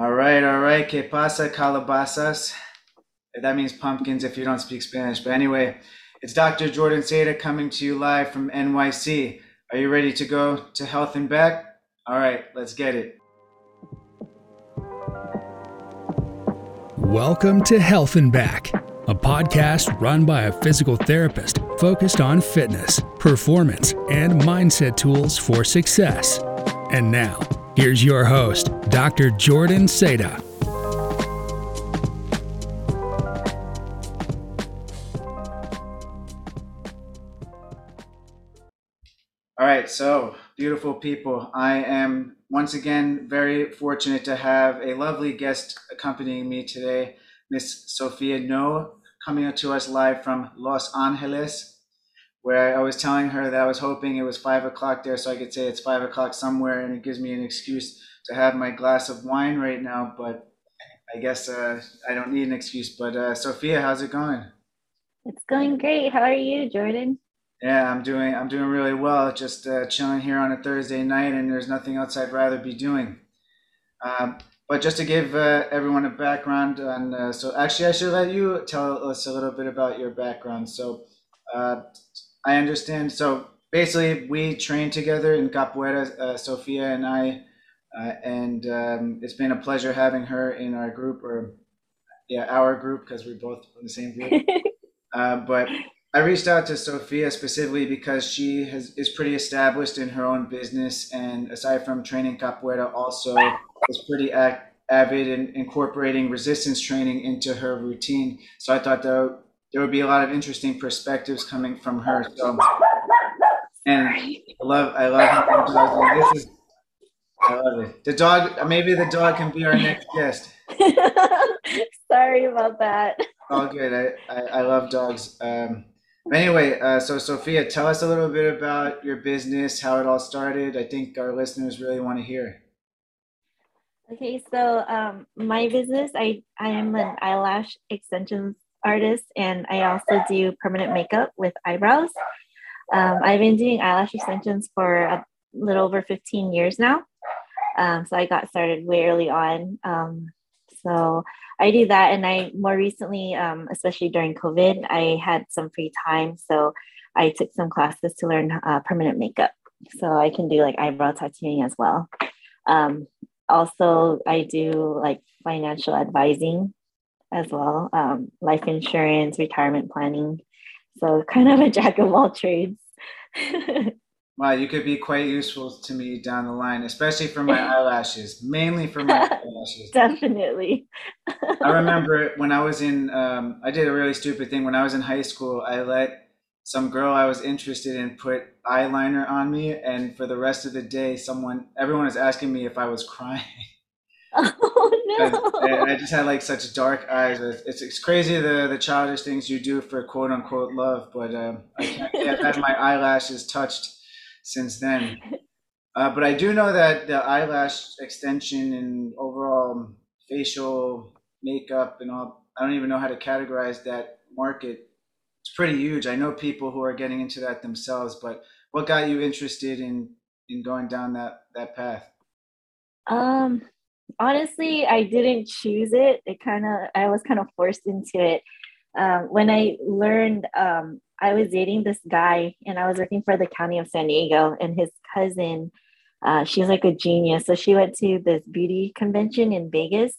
All right, all right. Que pasa, calabazas? That means pumpkins if you don't speak Spanish. But anyway, it's Dr. Jordan Seda coming to you live from NYC. Are you ready to go to health and back? All right, let's get it. Welcome to Health and Back, a podcast run by a physical therapist focused on fitness, performance, and mindset tools for success. And now, here's your host, Dr. Jordan Seda. All right, so beautiful people, I am once again very fortunate to have a lovely guest accompanying me today, Miss Sophia No, coming to us live from Los Angeles, where I was telling her that I was hoping it was five o'clock there so I could say it's five o'clock somewhere and it gives me an excuse to have my glass of wine right now. But I guess uh, I don't need an excuse. But uh, Sophia, how's it going? It's going great. How are you, Jordan? Yeah, I'm doing I'm doing really well. Just uh, chilling here on a Thursday night, and there's nothing else I'd rather be doing. Um, but just to give uh, everyone a background on, uh, so actually I should let you tell us a little bit about your background. So uh, I understand. So basically, we train together in Capoeira, uh, Sophia and I, uh, and um, it's been a pleasure having her in our group, or yeah, our group because we're both in the same group. uh, but I reached out to Sophia specifically because she has is pretty established in her own business, and aside from training capoeira, also is pretty avid in incorporating resistance training into her routine. So I thought that there would be a lot of interesting perspectives coming from her. So, and I love, I love how. This is, I love it. The dog, maybe the dog can be our next guest. Sorry about that. All good. I, I, I love dogs. Um, anyway, uh, so Sophia, tell us a little bit about your business, how it all started. I think our listeners really want to hear. Okay, so um, my business, I I am an eyelash extensions artist, and I also do permanent makeup with eyebrows. Um, I've been doing eyelash extensions for a little over 15 years now. Um, so I got started way early on. Um, so I do that, and I more recently, um, especially during COVID, I had some free time, so I took some classes to learn uh, permanent makeup, so I can do like eyebrow tattooing as well. Um, also, I do like financial advising as well, um, life insurance, retirement planning. So kind of a jack of all trades. Wow, you could be quite useful to me down the line, especially for my eyelashes, mainly for my eyelashes. Definitely. I remember when I was in, um, I did a really stupid thing. When I was in high school, I let some girl I was interested in put eyeliner on me, and for the rest of the day, someone, everyone was asking me if I was crying. Oh And no. I just had like such dark eyes. It's, it's crazy the the childish things you do for quote unquote love, but um, I can't I've had my eyelashes touched since then. Uh, but I do know that the eyelash extension and overall facial makeup and all, I don't even know how to categorize that market. It's pretty huge. I know people who are getting into that themselves, but what got you interested in in going down that that path? Um, honestly, I didn't choose it. It kind of, I was kind of forced into it. Um, when I learned, um, I was dating this guy and I was working for the county of San Diego, and his cousin, uh, she's like a genius. So she went to this beauty convention in Vegas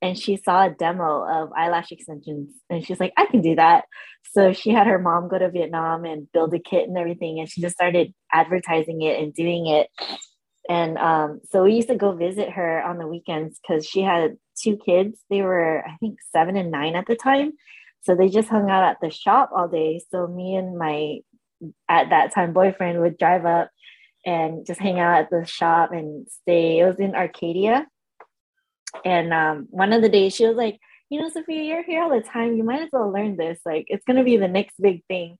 and she saw a demo of eyelash extensions and she's like, I can do that. So she had her mom go to Vietnam and build a kit and everything, and she just started advertising it and doing it. And um, so we used to go visit her on the weekends because she had two kids. They were, I think, seven and nine at the time. So they just hung out at the shop all day. So me and my, at that time, boyfriend would drive up and just hang out at the shop and stay. It was in Arcadia. And um, one of the days she was like, you know, Sophia, you're here all the time. You might as well learn this. Like, it's going to be the next big thing.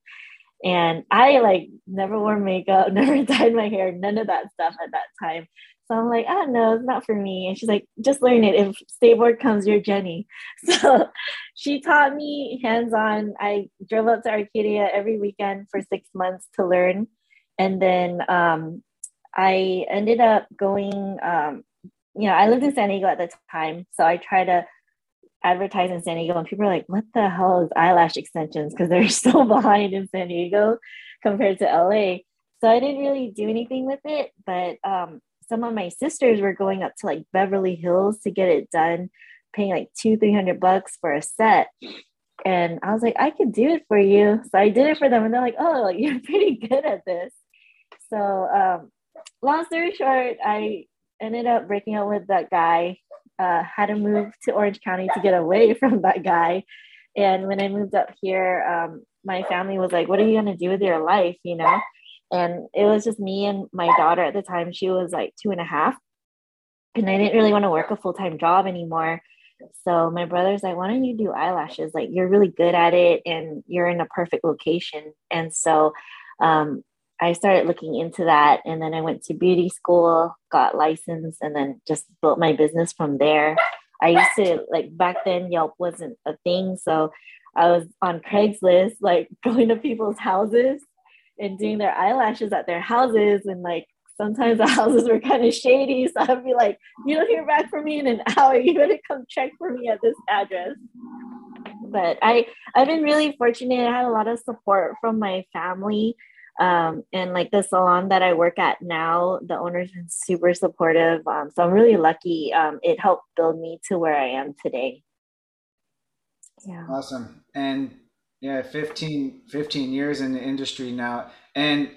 And I like never wore makeup, never dyed my hair, none of that stuff at that time. So I'm like, oh no, it's not for me. And she's like, just learn it. If state board comes, you're Jenny. So she taught me hands-on. I drove up to Arcadia every weekend for six months to learn. And then um, I ended up going um, you know, I lived in San Diego at the time, so I tried to advertise in San Diego, and people are like, "What the hell is eyelash extensions?" Because they're so behind in San Diego compared to LA. So I didn't really do anything with it, but um, some of my sisters were going up to like Beverly Hills to get it done, paying like two, three hundred bucks for a set. And I was like, I could do it for you. So I did it for them, and they're like, "Oh, you're pretty good at this." So, um, long story short, I ended up breaking up with that guy. Uh, had to move to Orange County to get away from that guy. And when I moved up here, um, my family was like, "What are you gonna do with your life?" You know. And it was just me and my daughter at the time. She was like two and a half, and I didn't really want to work a full time job anymore. So my brother's like, "Why don't you do eyelashes? Like you're really good at it, and you're in a perfect location." And so um, I started looking into that and then I went to beauty school, got licensed, and then just built my business from there. I used to like back then Yelp wasn't a thing. So I was on Craigslist, like going to people's houses and doing their eyelashes at their houses. And like sometimes the houses were kind of shady. So I'd be like, you don't hear back from me in an hour. You're gonna come check for me at this address. But I I've been really fortunate. I had a lot of support from my family um, and like the salon that I work at now, the owner's been super supportive. Um, so I'm really lucky. Um, it helped build me to where I am today. Yeah. Awesome. And yeah, 15, 15 years in the industry now. And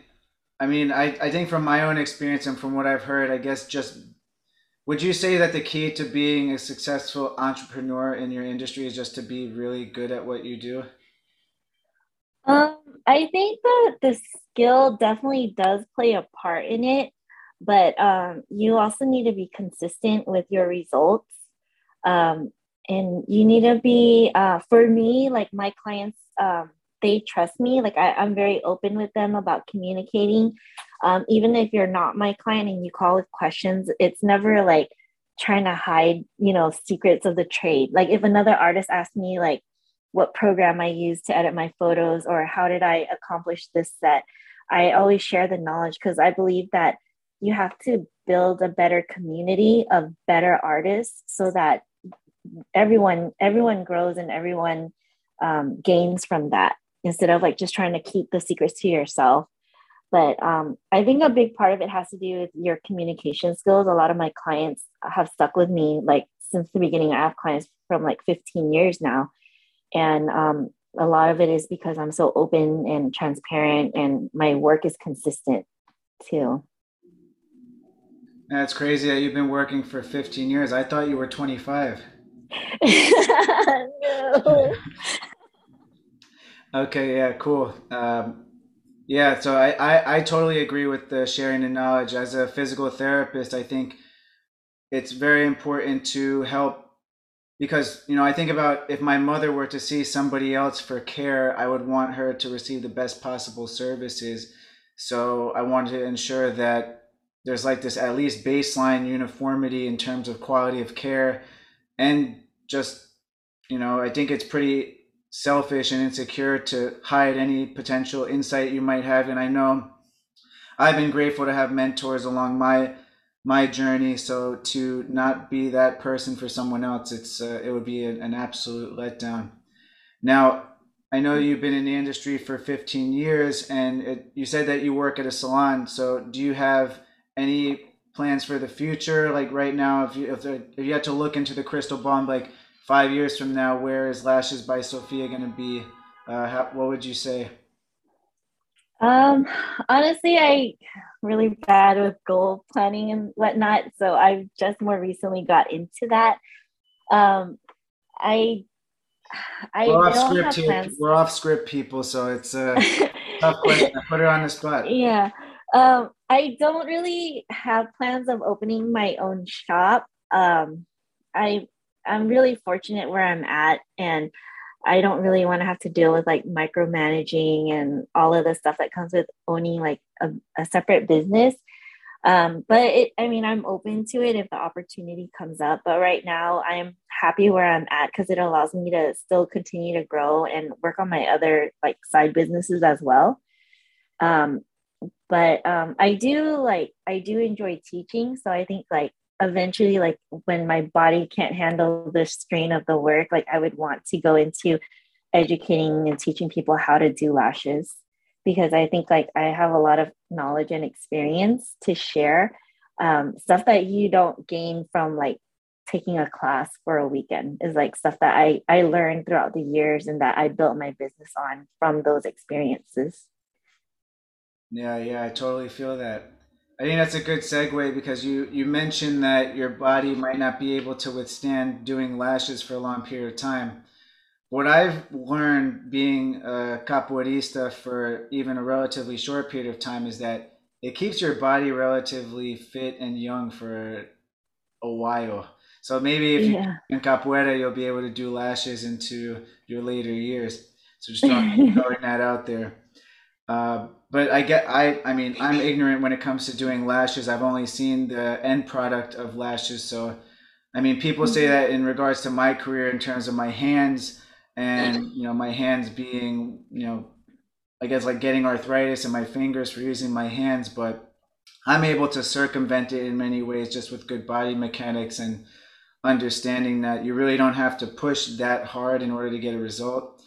I mean, I, I think from my own experience and from what I've heard, I guess just would you say that the key to being a successful entrepreneur in your industry is just to be really good at what you do? Um, I think that the skill definitely does play a part in it, but um, you also need to be consistent with your results. Um, and you need to be, uh, for me, like my clients, um, they trust me. Like I, I'm very open with them about communicating. Um, even if you're not my client and you call with questions, it's never like trying to hide, you know, secrets of the trade. Like if another artist asks me, like, what program I use to edit my photos or how did I accomplish this set. I always share the knowledge because I believe that you have to build a better community of better artists so that everyone everyone grows and everyone um, gains from that instead of like just trying to keep the secrets to yourself. But um, i think a big part of it has to do with your communication skills. A lot of my clients have stuck with me like since the beginning. I have clients from like 15 years now. And um, a lot of it is because I'm so open and transparent, and my work is consistent too. That's crazy that you've been working for 15 years. I thought you were 25. no. okay, yeah, cool. Um, yeah, so I, I, I totally agree with the sharing the knowledge. As a physical therapist, I think it's very important to help because you know i think about if my mother were to see somebody else for care i would want her to receive the best possible services. So i want to ensure that there's like this at least baseline uniformity in terms of quality of care and just you know i think it's pretty selfish and insecure to hide any potential insight you might have. And i know i've been grateful to have mentors along my my journey. So to not be that person for someone else, it's uh, it would be an, an absolute letdown. Now, I know you've been in the industry for 15 years, and it, you said that you work at a salon. So do you have any plans for the future? Like right now, if you if, if you had to look into the crystal ball, like five years from now, where is Lashes by Sophia going to be? Uh, how, what would you say? Um, honestly, I really bad with goal planning and whatnot. So I've just more recently got into that. Um, I, I we're off script here. We're off script, people. So it's a tough question. I put her on the spot. Yeah. Um, I don't really have plans of opening my own shop. Um, I I'm really fortunate where I'm at, and I don't really want to have to deal with like micromanaging and all of the stuff that comes with owning like a, a separate business. Um, but it, I mean, I'm open to it if the opportunity comes up. But right now, I'm happy where I'm at because it allows me to still continue to grow and work on my other like side businesses as well. Um, but um, I do like I do enjoy teaching, so I think like eventually like when my body can't handle the strain of the work like i would want to go into educating and teaching people how to do lashes because i think like i have a lot of knowledge and experience to share um, stuff that you don't gain from like taking a class for a weekend is like stuff that i i learned throughout the years and that i built my business on from those experiences. Yeah yeah i totally feel that I think that's a good segue because you you mentioned that your body might not be able to withstand doing lashes for a long period of time. What I've learned being a capoeirista for even a relatively short period of time is that it keeps your body relatively fit and young for a while. So maybe if yeah. you in capoeira, you'll be able to do lashes into your later years. So just throwing, throwing that out there. Uh, but I get I I mean I'm ignorant when it comes to doing lashes. I've only seen the end product of lashes. So I mean people say mm-hmm. that in regards to my career in terms of my hands and you know my hands being you know I guess like getting arthritis in my fingers for using my hands, but I'm able to circumvent it in many ways just with good body mechanics and understanding that you really don't have to push that hard in order to get a result.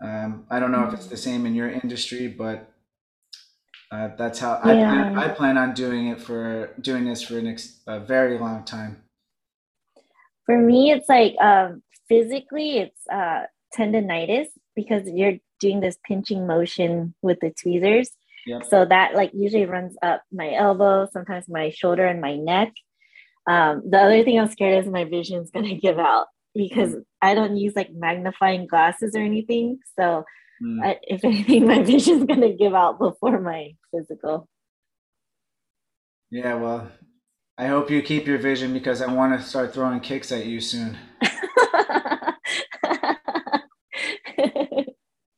Um, I don't know if it's the same in your industry, but uh, that's how I, plan, I plan on doing it for doing this for ex, a very long time. For me, it's like um, physically, it's uh, tendonitis because you're doing this pinching motion with the tweezers. Yep. So that like usually runs up my elbow, sometimes my shoulder and my neck. Um, the other thing I'm scared is my vision is gonna give out because I don't use like magnifying glasses or anything. So Mm. I, if anything, my vision's gonna give out before my physical. Yeah, well, I hope you keep your vision because I want to start throwing kicks at you soon.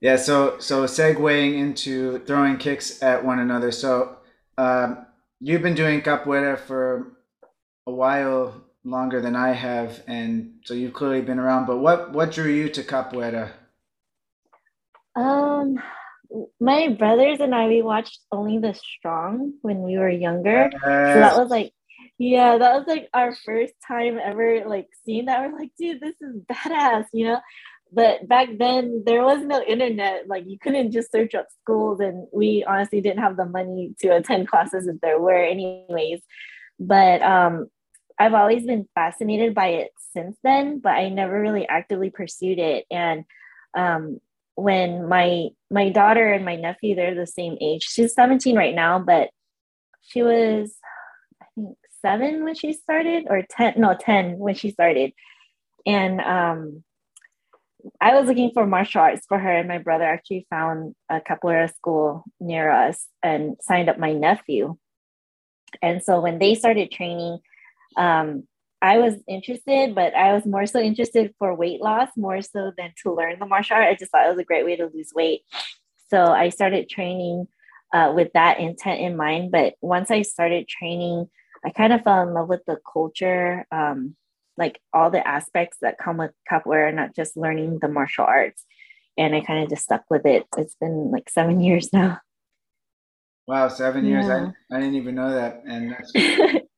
yeah, so so segueing into throwing kicks at one another. So um, you've been doing capoeira for a while longer than I have, and so you've clearly been around. But what what drew you to capoeira? Um, my brothers and I we watched Only the Strong when we were younger. Yes. So that was like, yeah, that was like our first time ever like seeing that. We're like, dude, this is badass, you know. But back then there was no internet. Like you couldn't just search up schools, and we honestly didn't have the money to attend classes if there were, anyways. But um, I've always been fascinated by it since then, but I never really actively pursued it. And um, when my my daughter and my nephew they're the same age. She's 17 right now but she was i think seven when she started or 10 no 10 when she started. And um i was looking for martial arts for her and my brother actually found a capoeira school near us and signed up my nephew. And so when they started training um I was interested, but I was more so interested for weight loss more so than to learn the martial art. I just thought it was a great way to lose weight. So I started training uh, with that intent in mind. But once I started training, I kind of fell in love with the culture, um, like all the aspects that come with capoeira, not just learning the martial arts. And I kind of just stuck with it. It's been like seven years now. Wow, seven years. Yeah. I, I didn't even know that. And that's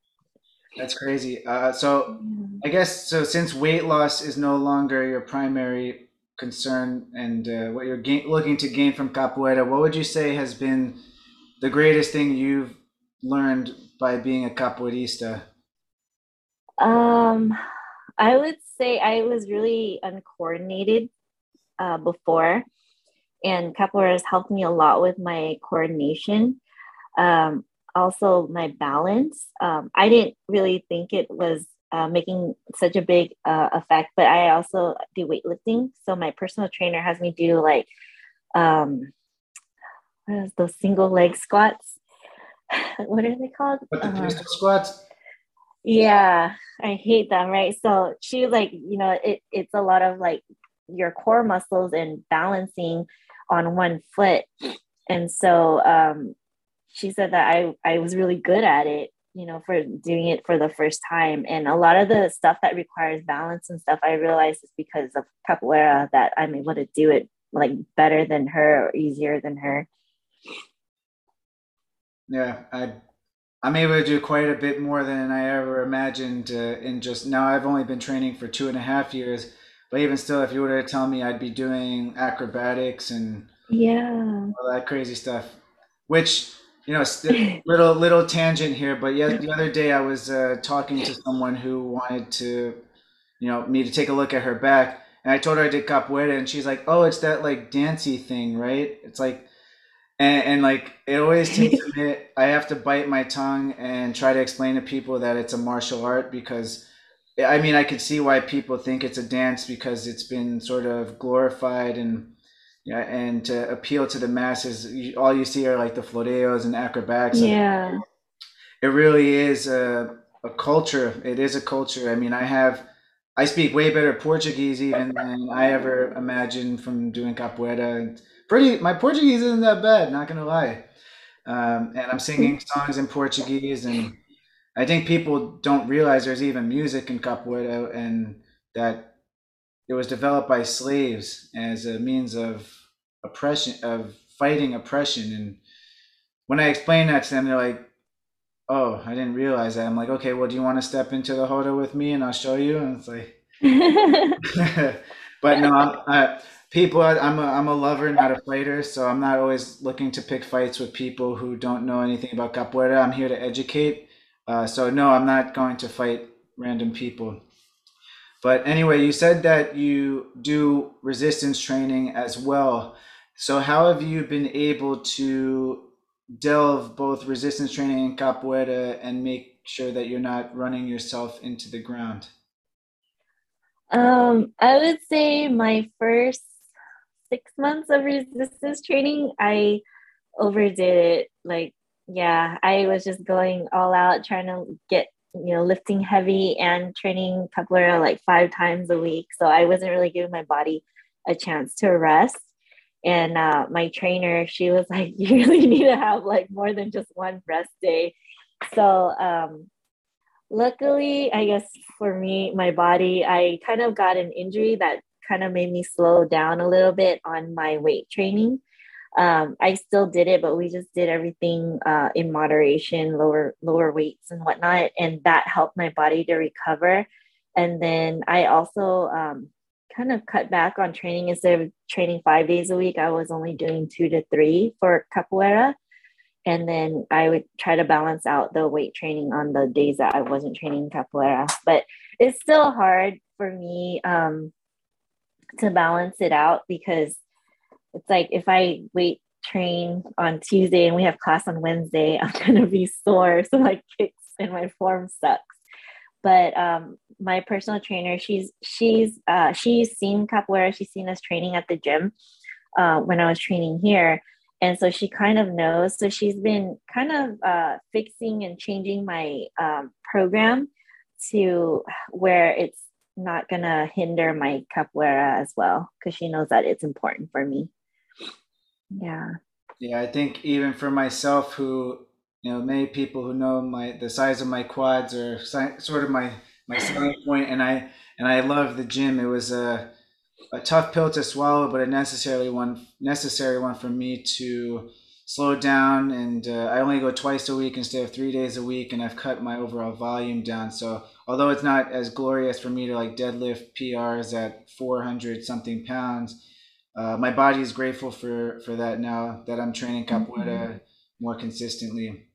That's crazy. Uh, so I guess so since weight loss is no longer your primary concern and uh, what you're gain- looking to gain from capoeira, what would you say has been the greatest thing you've learned by being a capoeirista? Um, I would say I was really uncoordinated uh, before, and capoeira has helped me a lot with my coordination. Um, also my balance. Um, I didn't really think it was uh, making such a big uh, effect, but I also do weightlifting. So my personal trainer has me do like um, what is those single leg squats? what are they called? What the uh, squats? Yeah, I hate them. Right. So she like, you know, it, it's a lot of like your core muscles and balancing on one foot. And so um, she said that I, I was really good at it, you know, for doing it for the first time. And a lot of the stuff that requires balance and stuff, I realized is because of capoeira that I'm able to do it like better than her or easier than her. Yeah, I I'm able to do quite a bit more than I ever imagined. Uh, in just now, I've only been training for two and a half years, but even still, if you were to tell me I'd be doing acrobatics and yeah, all that crazy stuff, which you know, st- little little tangent here, but yeah, the other day I was uh, talking to someone who wanted to, you know, me to take a look at her back, and I told her I did capoeira, and she's like, "Oh, it's that like dancey thing, right?" It's like, and, and like it always takes a minute. I have to bite my tongue and try to explain to people that it's a martial art because, I mean, I could see why people think it's a dance because it's been sort of glorified and yeah, and to appeal to the masses, all you see are like the floreios and acrobats. Yeah, it really is a, a culture. It is a culture. I mean, I have, I speak way better Portuguese even than I ever imagined from doing capoeira. Pretty, my Portuguese isn't that bad. Not gonna lie. Um, and I'm singing songs in Portuguese, and I think people don't realize there's even music in capoeira, and that it was developed by slaves as a means of oppression of fighting oppression. And when i explain that to them they're like oh i didn't realize that. I'm like okay well do you want to step into the roda with me and i'll show you? And it's like but no I'm, people I'm a, I'm a lover not a fighter so i'm not always looking to pick fights with people who don't know anything about capoeira. I'm here to educate uh, so no i'm not going to fight random people but anyway, you said that you do resistance training as well. So how have you been able to delve both resistance training and capoeira and make sure that you're not running yourself into the ground? Um, I would say my first six months of resistance training, I overdid it. Like, yeah, I was just going all out trying to get you know, lifting heavy and training capoeira like five times a week. So I wasn't really giving my body a chance to rest. And uh, my trainer, she was like, you really need to have like more than just one rest day. So um, luckily, I guess for me, my body, I kind of got an injury that kind of made me slow down a little bit on my weight training um, I still did it, but we just did everything uh, in moderation, lower lower weights and whatnot, and that helped my body to recover. And then I also um, kind of cut back on training instead of training five days a week. I was only doing two to three for capoeira, and then I would try to balance out the weight training on the days that I wasn't training capoeira. But it's still hard for me um, to balance it out because it's like if I wait train on Tuesday and we have class on Wednesday, I'm gonna be sore. So my kicks and my form sucks. But um, my personal trainer, she's she's uh, she's seen capoeira. She's seen us training at the gym uh, when I was training here, and so she kind of knows. So she's been kind of uh, fixing and changing my um, program to where it's not gonna hinder my capoeira as well because she knows that it's important for me. Yeah. Yeah, I think even for myself, who you know, many people who know my the size of my quads are sort of my my selling point, and I and I love the gym. It was a a tough pill to swallow, but a necessary one necessary one for me to slow down. And uh, I only go twice a week instead of three days a week, and I've cut my overall volume down. So although it's not as glorious for me to like deadlift PRs at 400 something pounds uh, my body is grateful for for that now that I'm training capoeira mm-hmm. more consistently.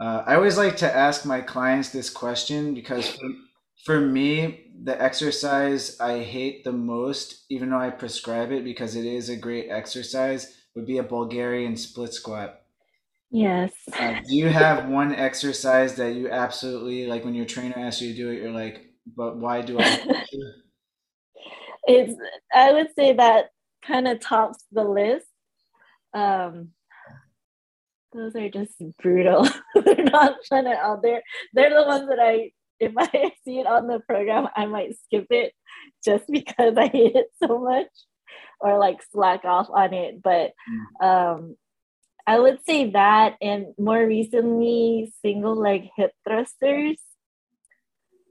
Uh, I always like to ask my clients this question because for, for me, the exercise I hate the most, even though I prescribe it because it is a great exercise, would be a Bulgarian split squat. Yes. Uh, do you have one exercise that you absolutely like when your trainer asks you to do it? You're like, but why do I? it's. I would say that kind of tops the list. Um, those are just brutal. they're not fun at all. They're they're the ones that I if I see it on the program, I might skip it just because I hate it so much or like slack off on it. But mm. um I would say that and more recently single leg hip thrusters.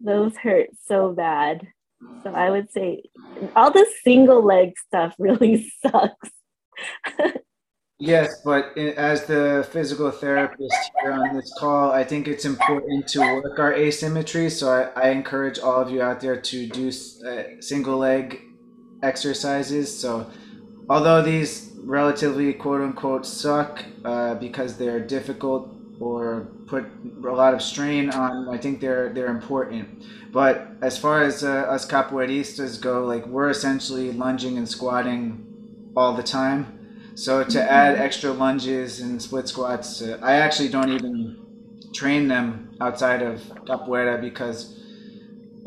Those hurt so bad. So I would say all the single leg stuff really sucks. Yes, but as the physical therapist here on this call, I think it's important to work our asymmetry. So I, I encourage all of you out there to do uh, single leg exercises. So although these relatively quote unquote suck uh, because they're difficult or put a lot of strain on, I think they're they're important. But as far as uh, us capoeiristas go, like we're essentially lunging and squatting all the time so to add extra lunges and split squats, uh, I actually don't even train them outside of capoeira because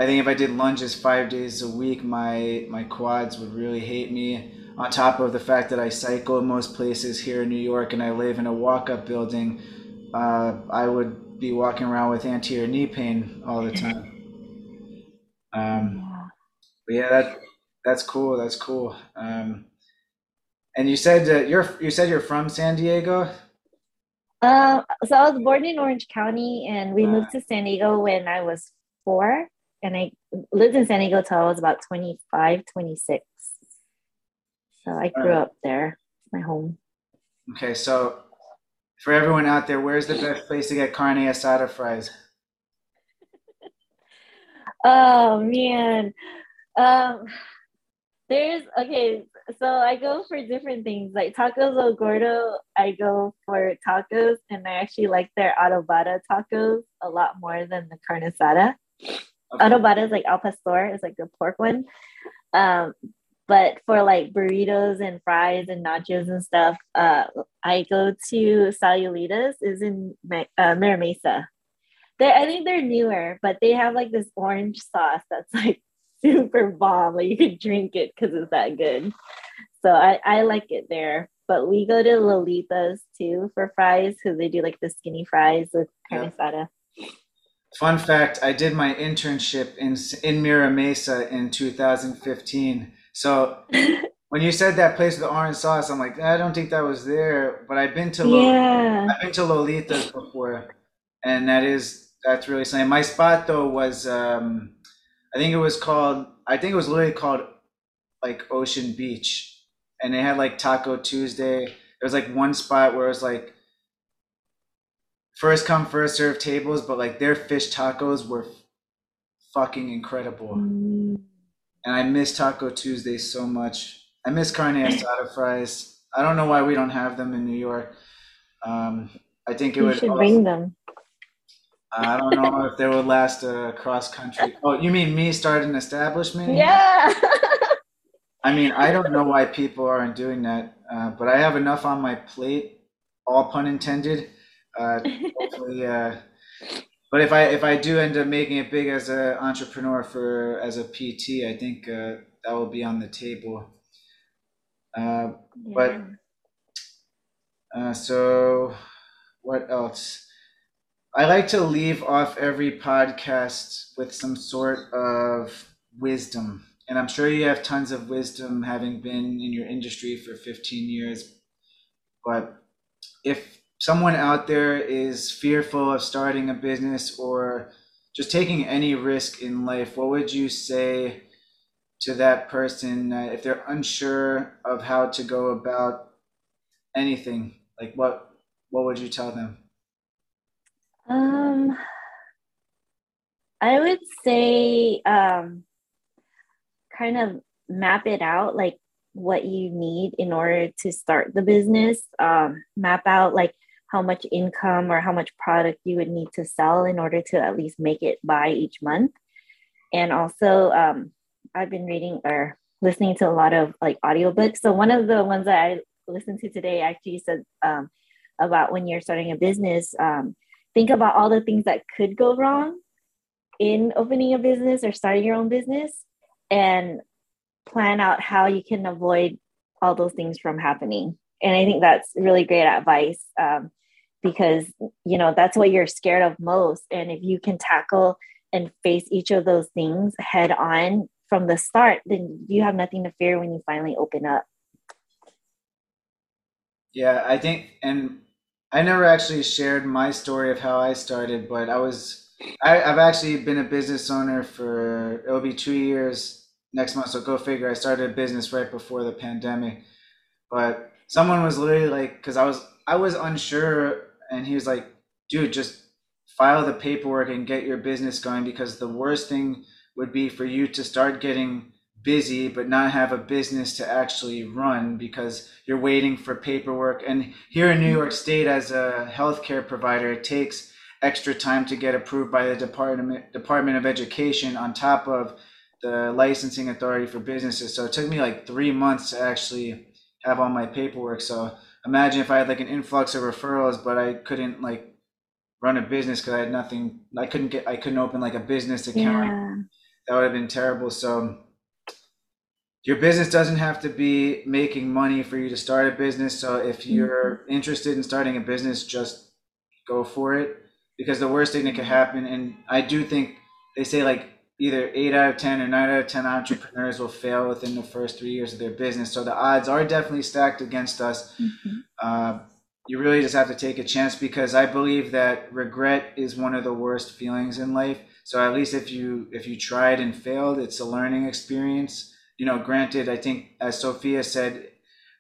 I think if I did lunges five days a week, my my quads would really hate me. On top of the fact that I cycle most places here in New York and I live in a walk-up building, uh, I would be walking around with anterior knee pain all the time. Um, but yeah, that that's cool. That's cool. Um, and you said uh, you're you said you're from San Diego. Uh, so I was born in Orange County, and we moved to San Diego when I was four, and I lived in San Diego till I was about 25, 26. So I grew up there, my home. Okay, so for everyone out there, where's the best place to get carne asada fries? oh man, um, there's okay so I go for different things. Like tacos El Gordo, I go for tacos, and I actually like their adobada tacos a lot more than the carne asada. Okay. Adobada is like al pastor, it's like the pork one. Um, but for like burritos and fries and nachos and stuff, uh, I go to Salulitas, is in uh, Mira Mesa. They, I think they're newer, but they have like this orange sauce that's like super bomb. Like you could drink it because it's that good. So I, I like it there. But we go to Lolita's too for fries because they do like the skinny fries with carne asada. Fun fact: I did my internship in in Mira Mesa in 2015. So when you said that place with the orange sauce, I'm like, I don't think that was there. But I've been to yeah. I've been to Lolita's before, and that is that's really something. My spot though was um, I think it was called I think it was literally called like Ocean Beach and they had like Taco Tuesday. There was like one spot where it was like first come first serve tables, but like their fish tacos were fucking incredible. Mm. And I miss Taco Tuesday so much. I miss carne asada fries. I don't know why we don't have them in New York. Um, I think it you would. should also, bring them. I don't know if they would last uh, cross country. Oh, you mean me start an establishment? Yeah. I mean, I don't know why people aren't doing that, uh, but I have enough on my plate, all pun intended. Uh, hopefully, uh, but if I if I do end up making it big as an entrepreneur for as a PT, I think uh, that will be on the table. Uh, yeah. But uh, so, what else? I like to leave off every podcast with some sort of wisdom and I'm sure you have tons of wisdom having been in your industry for 15 years. But if someone out there is fearful of starting a business or just taking any risk in life, what would you say to that person uh, if they're unsure of how to go about anything? Like what what would you tell them? Um I would say um kind of map it out like what you need in order to start the business um, map out like how much income or how much product you would need to sell in order to at least make it by each month and also um, i've been reading or listening to a lot of like audiobooks so one of the ones that i listened to today actually said um, about when you're starting a business um, think about all the things that could go wrong in opening a business or starting your own business and plan out how you can avoid all those things from happening. And I think that's really great advice um, because, you know, that's what you're scared of most. And if you can tackle and face each of those things head on from the start, then you have nothing to fear when you finally open up. Yeah, I think, and I never actually shared my story of how I started, but I was I, have actually been a business owner for it'll be two years next month. So go figure. I started a business right before the pandemic, but someone was literally like, because I was I was unsure, and he was like, dude, just file the paperwork and get your business going because the worst thing would be for you to start getting busy but not have a business to actually run because you're waiting for paperwork. And here in New York State as a healthcare provider it takes extra time to get approved by the department Department of Education on top of the licensing authority for businesses. So it took me like 3 months to actually have all my paperwork so imagine if I had like an influx of referrals but I couldn't like run a business because I had nothing. I couldn't get. I couldn't open like a business account. Yeah. That would have been terrible. So your business doesn't have to be making money for you to start a business. So if mm-hmm. you're mm-hmm. interested in starting a business, just go for it. Because the worst thing that could happen, and I do think they say like either eight out of ten or nine out of ten entrepreneurs will fail within the first three years of their business. So the odds are definitely stacked against us. Mm-hmm. Uh, you really just have to take a chance because I believe that regret is one of the worst feelings in life. So at least if you if you tried and failed, it's a learning experience. You know, granted, I think as Sophia said,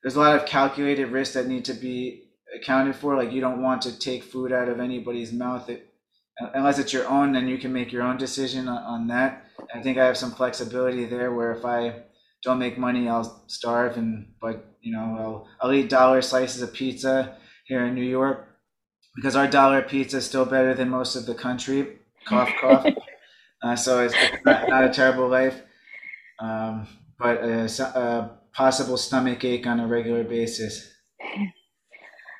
there's a lot of calculated risks that need to be accounted for. Like you don't want to take food out of anybody's mouth unless it's your own. Then you can make your own decision on, on that. I think I have some flexibility there where if I don't make money, I'll starve, and but you know I'll I'll eat dollar slices of pizza here in New York because our dollar pizza is still better than most of the country. Cough, cough. uh, so it's, it's not, not, a terrible life, um, but a, a, possible stomach ache on a regular basis.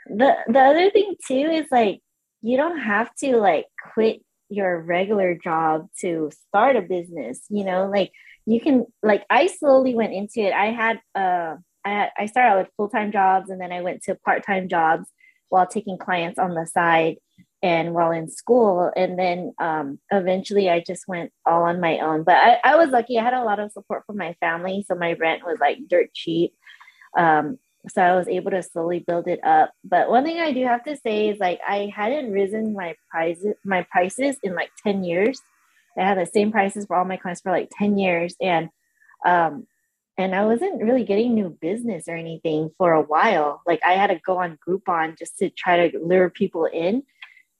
The the other thing too is like you don't have to like quit your regular job to start a business. You know, like you can like I slowly went into it. I had uh I, I started out with full-time jobs and then I went to part-time jobs while taking clients on the side and while in school. And then um, eventually I just went all on my own. But I, I, was lucky, I had a lot of support from my family. So my rent was like dirt cheap. Um, so I was able to slowly build it up. But one thing I do have to say is like I hadn't risen my prices my prices in like 10 years. I had the same prices for all my clients for like 10 years. And um, and I wasn't really getting new business or anything for a while. Like I had to go on Groupon just to try to lure people in.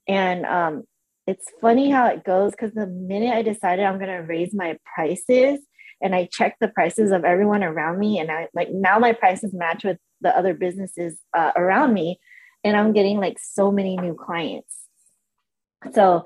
And um, it's funny how it goes because the minute I decided I'm to raise my prices and I checked the prices of everyone around me, and I like now my prices match with the other businesses uh, around me, and I'm getting like so many new clients. So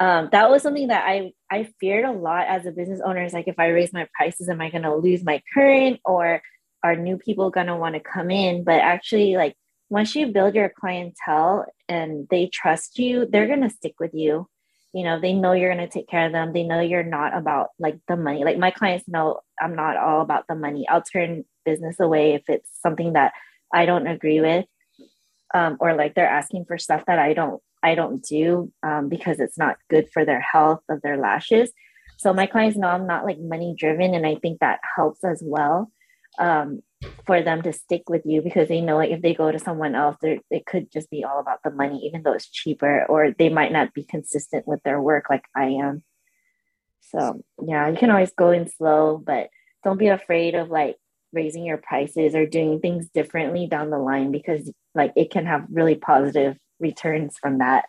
um, that was something that I I feared a lot as a business owner. Is like if I raise my prices, am I going to lose my current, or are new people going to want to come in? But actually, like once you build your clientele and they trust you, they're going to stick with you. You know, they know you're going to take care of them. They know you're not about like the money. Like my clients know I'm not all about the money. I'll turn business away if it's something that I don't agree with, um, or like they're asking for stuff that I don't I don't do um, because it's not good for their health of their lashes. So my clients know I'm not like money driven, and I think that helps as well um, for them to stick with you because they know like if they go to someone else, it could just be all about the money, even though it's cheaper, or they might not be consistent with their work like I am. So yeah, you can always go in slow, but don't be afraid of like raising your prices or doing things differently down the line because like it can have really positive returns from that.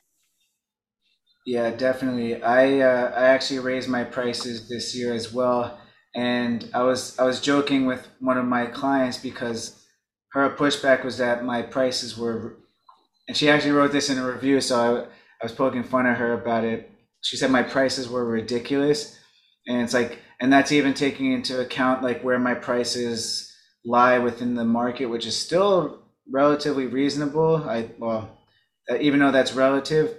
Yeah, definitely. I uh, I actually raised my prices this year as well, and I was I was joking with one of my clients because her pushback was that my prices were, and she actually wrote this in a review, so I, I was poking fun at her about it. She said my prices were ridiculous, and it's like, and that's even taking into account like where my prices lie within the market, which is still relatively reasonable. I well, uh, even though that's relative,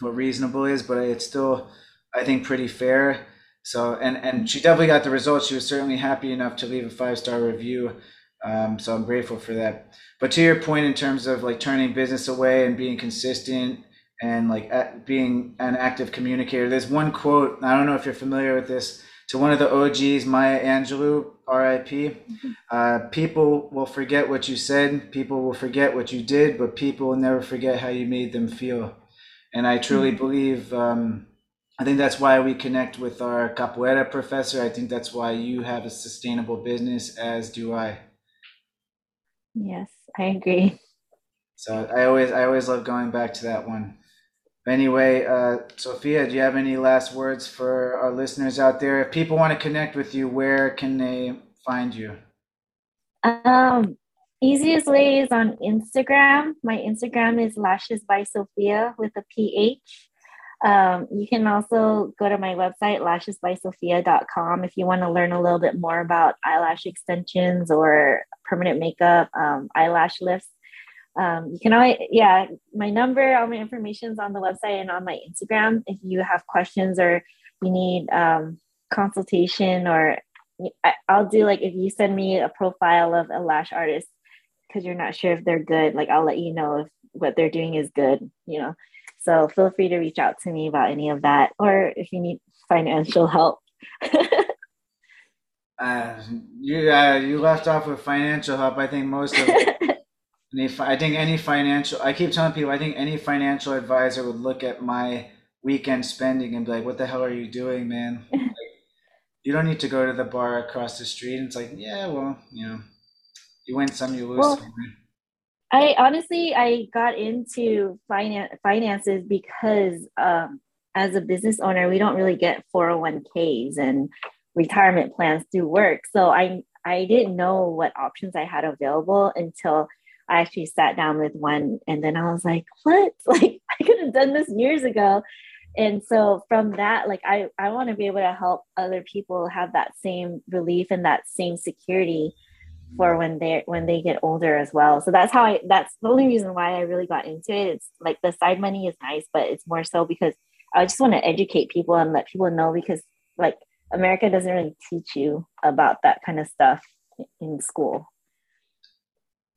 what reasonable is, but it's still, I think, pretty fair. So, and and she definitely got the results. She was certainly happy enough to leave a five star review. Um, so I'm grateful for that. But to your point, in terms of like turning business away and being consistent and like being an active communicator, there's one quote. I don't know if you're familiar with this. To one of the OGs, Maya Angelou, RIP. Mm-hmm. Uh, people will forget what you said, people will forget what you did, but people will never forget how you made them feel. And I truly mm-hmm. believe, um, I think that's why we connect with our capoeira professor. I think that's why you have a sustainable business, as do I. Yes, I agree. So I always I always love going back to that one. Anyway, uh, Sophia, do you have any last words for our listeners out there? If people want to connect with you, where can they find you? Um, easiest way is on Instagram. My Instagram is lashes by Sophia with a PH. Um, you can also go to my website, lashesbysophia.com, if you want to learn a little bit more about eyelash extensions or permanent makeup, um, eyelash lifts. Um, you can always, yeah, my number, all my information is on the website and on my Instagram. If you have questions or you need um, consultation, or I, I'll do like if you send me a profile of a lash artist because you're not sure if they're good, like I'll let you know if what they're doing is good, you know. So feel free to reach out to me about any of that, or if you need financial help. uh, you uh, you left off with financial help. I think most of any, I think any financial. I keep telling people I think any financial advisor would look at my weekend spending and be like, "What the hell are you doing, man? Like, you don't need to go to the bar across the street." And it's like, yeah, well, you know, you win some, you lose well, some. I honestly I got into finance finances because um, as a business owner, we don't really get 401ks and retirement plans through work. So I I didn't know what options I had available until I actually sat down with one and then I was like, what? Like I could have done this years ago. And so from that, like I, I want to be able to help other people have that same relief and that same security for when they when they get older as well. So that's how I that's the only reason why I really got into it. It's like the side money is nice, but it's more so because I just want to educate people and let people know because like America doesn't really teach you about that kind of stuff in school.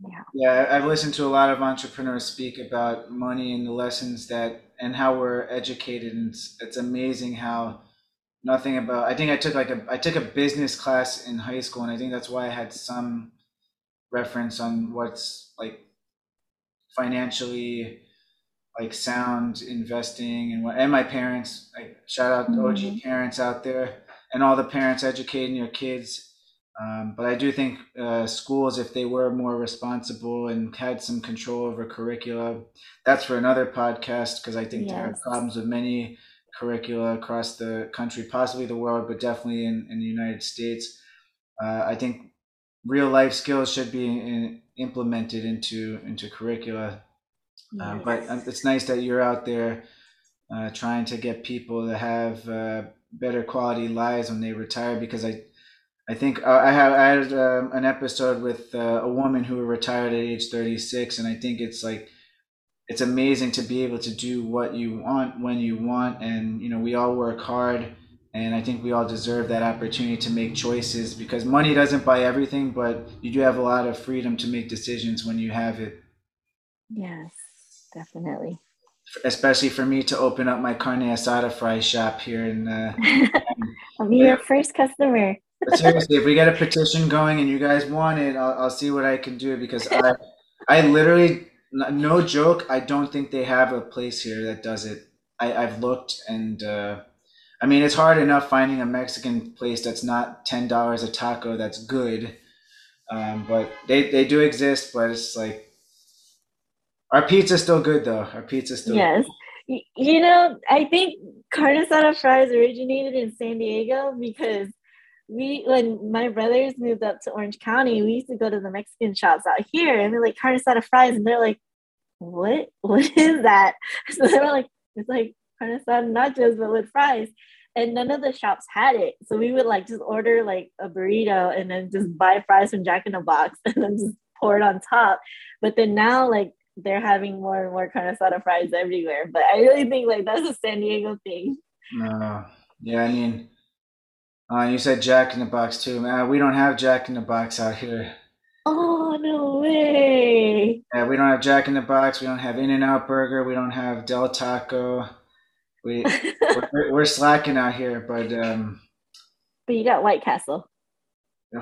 Yeah. Yeah, I've listened to a lot of entrepreneurs speak about money and the lessons that and how we're educated and it's, it's amazing how nothing about i think i took like a i took a business class in high school and i think that's why i had some reference on what's like financially like sound investing and what and my parents like shout out mm-hmm. og parents out there and all the parents educating your kids um, but i do think uh, schools if they were more responsible and had some control over curricula that's for another podcast because i think yes. there are problems with many curricula across the country, possibly the world, but definitely in, in the United States. Uh, I think real life skills should be in, implemented into into curricula. Uh, but um, it's nice that you're out there uh, trying to get people to have uh, better quality lives when they retire. Because I, I think uh, I had I had um, an episode with uh, a woman who retired at age 36, and I think it's like it's amazing to be able to do what you want when you want and you know we all work hard and i think we all deserve that opportunity to make choices because money doesn't buy everything but you do have a lot of freedom to make decisions when you have it. Yes definitely. Especially for me to open up my carne asada fry shop here in uh, i'll be your first customer. But seriously if we get a petition going and you guys want it I'll, I'll see what i can do because i i literally no joke. I don't think they have a place here that does it. I, I've looked, and uh, I mean, it's hard enough finding a Mexican place that's not ten dollars a taco that's good. Um, but they they do exist, but it's like our pizza's still good though. Our pizza's still good. yes. Good. You know, I think carne asada fries originated in San Diego because we when my brothers moved up to Orange County, we used to go to the Mexican shops out here and they're like carne asada fries, and they're like, "What? What is that?" So they were like, "It's like carne asada nachos but with fries." And none of the shops had it, so we would like just order like a burrito and then just buy fries from Jack in the Box and then just pour it on top. But then now, like they're having more and more carne asada fries everywhere. But I really think like that's a San Diego thing. Uh, yeah, I mean uh, you said Jack in the Box too. Man, we don't have Jack in the Box out here. Oh no way! Yeah, we don't have Jack in the Box. We don't have In-N-Out Burger. We don't have Del Taco. We we're, we're, slacking out here, but um. But you got White Castle.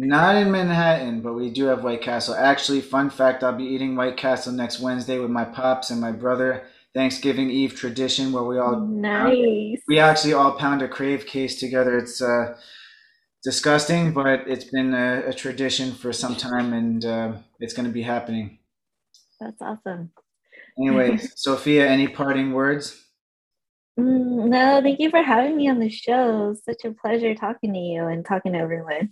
Not in Manhattan, but we do have White Castle. Actually, fun fact: I'll be eating White Castle next Wednesday with my pops and my brother. Thanksgiving Eve tradition where we all nice. we actually all pound a crave case together. It's uh, disgusting, but it's been a, a tradition for some time, and uh, it's going to be happening. That's awesome. Anyway, Sophia, any parting words? Mm, no, thank you for having me on the show. Such a pleasure talking to you and talking to everyone.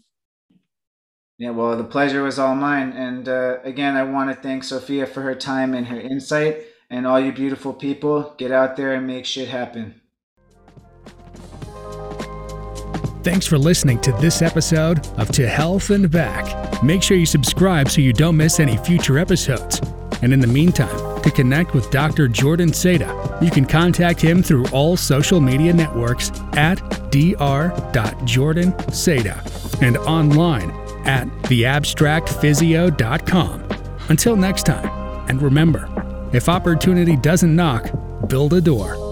Yeah, well, the pleasure was all mine. And uh, again, I want to thank Sophia for her time and her insight. And all you beautiful people, get out there and make shit happen. Thanks for listening to this episode of To Health and Back. Make sure you subscribe so you don't miss any future episodes. And in the meantime, to connect with Dr. Jordan Seda, you can contact him through all social media networks at dr.jordanseda and online at theabstractphysio.com. Until next time, and remember, if opportunity doesn't knock, build a door.